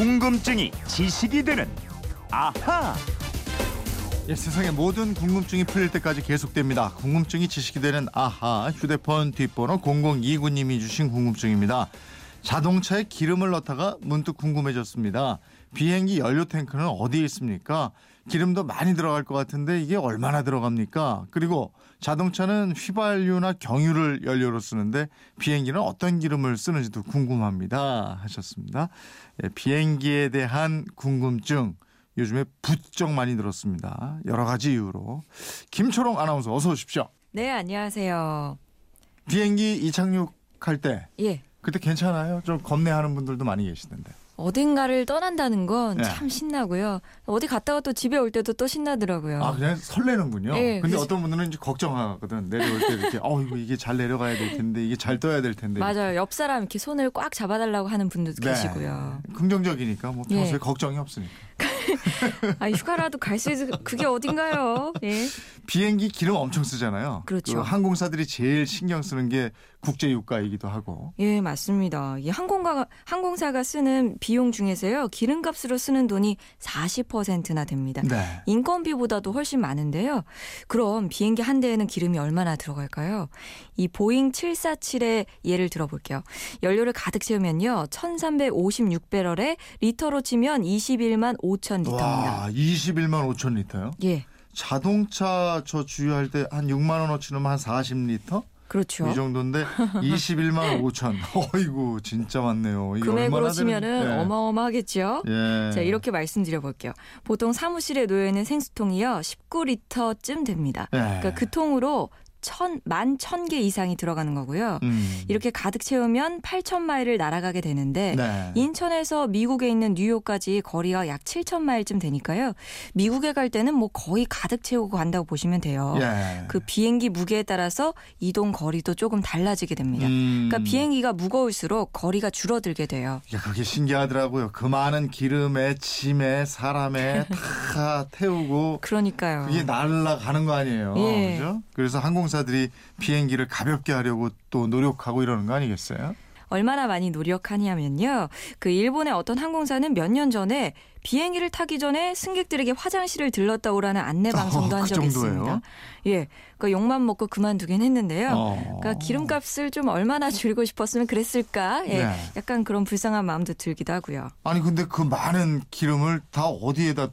궁금증이 지식이 되는 아하. 예, 세상의 모든 궁금증이 풀릴 때까지 계속됩니다. 궁금증이 지식이 되는 아하 휴대폰 뒷번호 0029님이 주신 궁금증입니다. 자동차에 기름을 넣다가 문득 궁금해졌습니다. 비행기 연료 탱크는 어디에 있습니까? 기름도 많이 들어갈 것 같은데 이게 얼마나 들어갑니까? 그리고 자동차는 휘발유나 경유를 연료로 쓰는데 비행기는 어떤 기름을 쓰는지도 궁금합니다. 하셨습니다. 예, 비행기에 대한 궁금증 요즘에 부쩍 많이 들었습니다. 여러 가지 이유로. 김초롱 아나운서 어서 오십시오. 네, 안녕하세요. 비행기 이착륙할 때 예. 그때 괜찮아요? 좀 겁내하는 분들도 많이 계시던데. 어딘가를 떠난다는 건 네. 참 신나고요. 어디 갔다가 또 집에 올 때도 또 신나더라고요. 아 그냥 설레는군요. 예, 근데 그래서- 어떤 분들은 이제 걱정하거든. 내려올 때 이렇게 어 이거 이게 잘 내려가야 될 텐데 이게 잘 떠야 될 텐데. 맞아요. 옆 사람 이렇게 손을 꽉 잡아달라고 하는 분들도 네. 계시고요. 긍정적이니까 뭐 평소에 예. 걱정이 없으니까. 아, 휴가라도 갈 수 있을 그게 어딘가요? 예. 비행기 기름 엄청 쓰잖아요. 그렇죠. 그 항공사들이 제일 신경 쓰는 게 국제 유가이기도 하고. 예, 맞습니다. 이 항공가 항공사가 쓰는 비용 중에서요. 기름값으로 쓰는 돈이 40%나 됩니다. 네. 인건비보다도 훨씬 많은데요. 그럼 비행기 한 대에는 기름이 얼마나 들어갈까요? 이 보잉 747의 예를 들어볼게요. 연료를 가득 채우면요. 1356배럴에 리터로 치면 21만 5천 리터입니다. 와 21만 5천 리터요? 예. 자동차 저 주유할 때 한 6만 원어치 넣으면 한 40리터? 그렇죠. 이 정도인데 21만 5천. 어이구 진짜 많네요. 금액으로 치면은 예. 어마어마하겠죠. 예. 자, 이렇게 말씀드려 볼게요. 보통 사무실에 놓여 있는 생수통이요. 19리터쯤 됩니다. 예. 그러니까 그 통으로 천, 만 천 개 이상이 들어가는 거고요. 음. 이렇게 가득 채우면 8천 마일을 날아가게 되는데 네. 인천에서 미국에 있는 뉴욕까지 거리가 약 7천 마일쯤 되니까요. 미국에 갈 때는 뭐 거의 가득 채우고 간다고 보시면 돼요. 예. 그 비행기 무게에 따라서 이동 거리도 조금 달라지게 됩니다. 음. 그러니까 비행기가 무거울수록 거리가 줄어들게 돼요. 야, 그게 신기하더라고요. 그 많은 기름에 짐에 사람에 다 태우고 그러니까요. 그게 날아가는 거 아니에요. 예. 그죠? 그래서 항공 사들이 비행기를 가볍게 하려고 또 노력하고 이러는 거 아니겠어요? 얼마나 많이 노력하냐면요. 그 일본의 어떤 항공사는 몇 년 전에 비행기를 타기 전에 승객들에게 화장실을 들렀다 오라는 안내 방송도 어, 한그 적이 정도예요? 있습니다. 예. 그러니까 욕만 먹고 그만두긴 했는데요. 어. 그러니까 기름값을 좀 얼마나 줄이고 싶었으면 그랬을까? 예. 네. 약간 그런 불쌍한 마음도 들기도 하고요. 아니 근데 그 많은 기름을 다 어디에다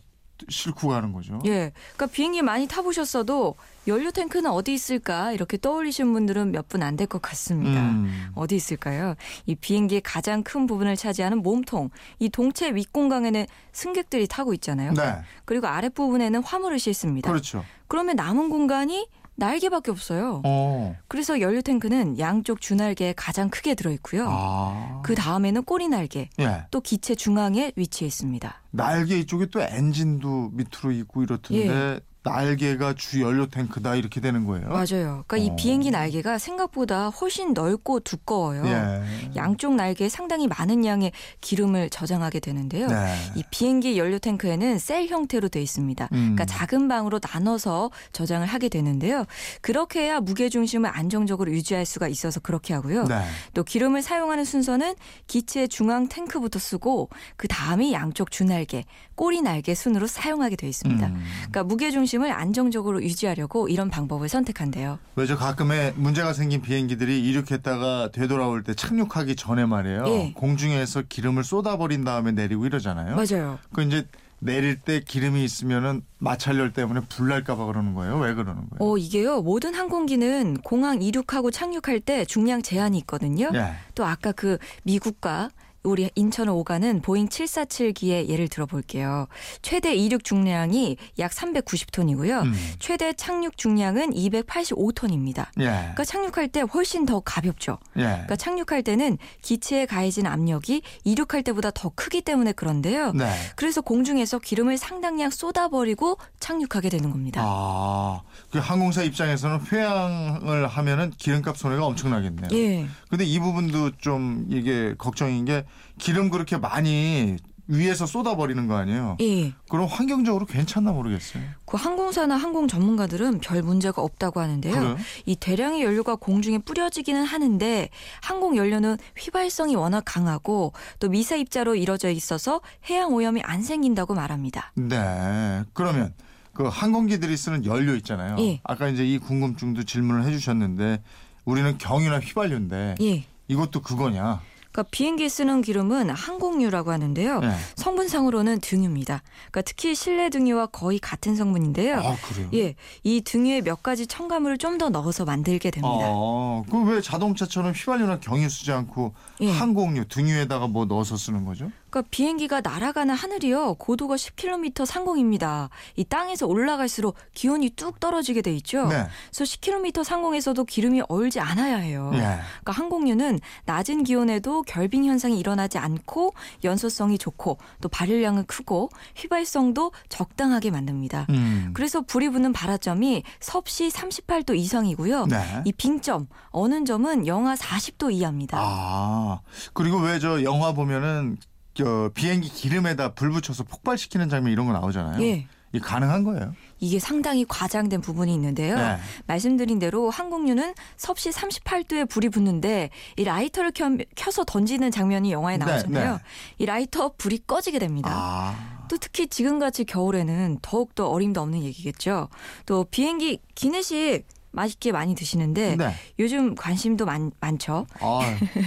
싣고 가는 거죠? 예. 그러니까 비행기 많이 타보셨어도 연료 탱크는 어디 있을까? 이렇게 떠올리신 분들은 몇 분 안 될 것 같습니다. 음. 어디 있을까요? 이 비행기의 가장 큰 부분을 차지하는 몸통, 이 동체 윗공간에는 승객들이 타고 있잖아요. 네. 그리고 아랫부분에는 화물을 싣습니다. 그렇죠. 그러면 남은 공간이 날개밖에 없어요. 어. 그래서 연료 탱크는 양쪽 주날개에 가장 크게 들어 있고요. 아. 그 다음에는 꼬리 날개, 예. 또 기체 중앙에 위치해 있습니다. 날개 이쪽에 또 엔진도 밑으로 있고 이렇던데 날개가 주 연료 탱크다 이렇게 되는 거예요. 맞아요. 그러니까 이 어. 비행기 날개가 생각보다 훨씬 넓고 두꺼워요. 예. 양쪽 날개에 상당히 많은 양의 기름을 저장하게 되는데요. 네. 이 비행기 연료 탱크에는 셀 형태로 돼 있습니다. 음. 그러니까 작은 방으로 나눠서 저장을 하게 되는데요. 그렇게 해야 무게 중심을 안정적으로 유지할 수가 있어서 그렇게 하고요. 네. 또 기름을 사용하는 순서는 기체 중앙 탱크부터 쓰고 그 다음이 양쪽 주날개, 꼬리 날개 순으로 사용하게 돼 있습니다. 음. 그러니까 무게 중심 을 안정적으로 유지하려고 이런 방법을 선택한대요. 왜저 가끔에 문제가 생긴 비행기들이 이륙했다가 되돌아올 때 착륙하기 전에 말이에요. 예. 공중에서 기름을 쏟아버린 다음에 내리고 이러잖아요. 맞아요. 그 이제 내릴 때 기름이 있으면은 마찰열 때문에 불날까봐 그러는 거예요. 왜 그러는 거예요? 어, 이게요. 모든 항공기는 공항 이륙하고 착륙할 때 중량 제한이 있거든요. 예. 또 아까 그 미국과 우리 인천을 오가는 보잉 747기의 예를 들어볼게요. 최대 이륙 중량이 약 390톤이고요. 음. 최대 착륙 중량은 285톤입니다. 예. 그러니까 착륙할 때 훨씬 더 가볍죠. 예. 그러니까 착륙할 때는 기체에 가해진 압력이 이륙할 때보다 더 크기 때문에 그런데요. 네. 그래서 공중에서 기름을 상당량 쏟아버리고 착륙하게 되는 겁니다. 아, 그 항공사 입장에서는 회항을 하면은 기름값 손해가 엄청나겠네요. 예. 근데 이 부분도 좀 이게 걱정인 게 기름 그렇게 많이 위에서 쏟아버리는 거 아니에요? 예. 그럼 환경적으로 괜찮나 모르겠어요. 그 항공사나 항공 전문가들은 별 문제가 없다고 하는데요. 그래요? 이 대량의 연료가 공중에 뿌려지기는 하는데 항공 연료는 휘발성이 워낙 강하고 또 미세 입자로 이루어져 있어서 해양 오염이 안 생긴다고 말합니다. 네. 그러면 그 항공기들이 쓰는 연료 있잖아요. 예. 아까 이제 이 궁금증도 질문을 해주셨는데 우리는 경유나 휘발유인데 예. 이것도 그거냐? 그러니까 비행기에 쓰는 기름은 항공유라고 하는데요. 네. 성분상으로는 등유입니다. 그러니까 특히 실내 등유와 거의 같은 성분인데요. 아 그래요? 예, 이 등유에 몇 가지 첨가물을 좀 더 넣어서 만들게 됩니다. 어, 그왜 자동차처럼 휘발유나 경유 쓰지 않고 예. 항공유, 등유에다가 뭐 넣어서 쓰는 거죠? 그러니까 비행기가 날아가는 하늘이요 고도가 10km 상공입니다. 이 땅에서 올라갈수록 기온이 뚝 떨어지게 돼 있죠. 네. 그래서 10km 상공에서도 기름이 얼지 않아야 해요. 예. 그러니까 항공유는 낮은 기온에도 결빙 현상이 일어나지 않고 연소성이 좋고 또 발열량은 크고 휘발성도 적당하게 만듭니다. 음. 그래서 불이 붙는 발화점이 섭씨 38도 이상이고요. 네. 이 빙점 어는 점은 영하 40도 이하입니다. 아 그리고 왜 저 영화 보면은 저 비행기 기름에다 불 붙여서 폭발시키는 장면 이런 거 나오잖아요. 예. 이 가능한 거예요? 이게 상당히 과장된 부분이 있는데요. 네. 말씀드린 대로 항공유는 섭씨 38도에 불이 붙는데 이 라이터를 켜, 켜서 던지는 장면이 영화에 네, 나오잖아요. 네. 이 라이터 불이 꺼지게 됩니다. 아. 또 특히 지금같이 겨울에는 더욱더 어림도 없는 얘기겠죠. 또 비행기 기내식 맛있게 많이 드시는데 네. 요즘 관심도 많, 많죠. 아,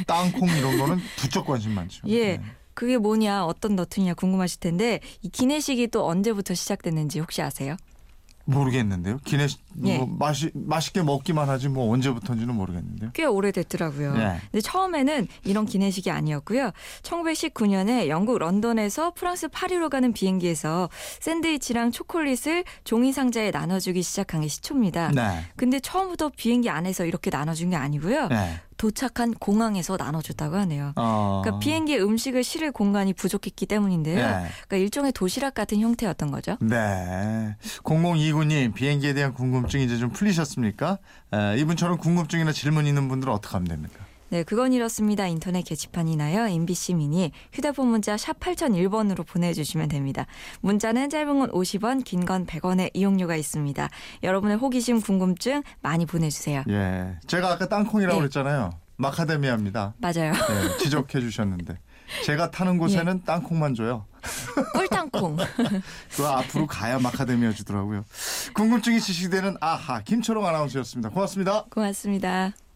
땅콩 이런 거는 부쩍 관심 많죠. 예. 네. 그게 뭐냐, 어떤 너트냐 궁금하실 텐데 이 기내식이 또 언제부터 시작됐는지 혹시 아세요? 모르겠는데요. 기내 예. 뭐 맛이 맛있게 먹기만 하지 뭐 언제부터인지는 모르겠는데요. 꽤 오래됐더라고요. 네. 근데 처음에는 이런 기내식이 아니었고요. 1919년에 영국 런던에서 프랑스 파리로 가는 비행기에서 샌드위치랑 초콜릿을 종이 상자에 나눠주기 시작한 게 시초입니다. 네. 근데 처음부터 비행기 안에서 이렇게 나눠준 게 아니고요. 네. 도착한 공항에서 나눠줬다고 하네요. 어. 그러니까 비행기에 음식을 실을 공간이 부족했기 때문인데요. 네. 그러니까 일종의 도시락 같은 형태였던 거죠. 네. 0029님 비행기에 대한 궁금증 이제 좀 풀리셨습니까? 에, 이분처럼 궁금증이나 질문 있는 분들은 어떻게 하면 됩니까? 네, 그건 이렇습니다. 인터넷 게시판이나요. MBC 미니 휴대폰 문자 샵 8001번으로 보내주시면 됩니다. 문자는 짧은 건 50원, 긴 건 100원의 이용료가 있습니다. 여러분의 호기심, 궁금증 많이 보내주세요. 예. 제가 아까 땅콩이라고 네. 그랬잖아요. 마카데미아입니다. 맞아요. 네, 지적해 주셨는데. 제가 타는 곳에는 예. 땅콩만 줘요. 꿀땅콩. 그 앞으로 가야 마카데미아 주더라고요. 궁금증이 지식되는 아하 김초롱 아나운서였습니다. 고맙습니다. 고맙습니다.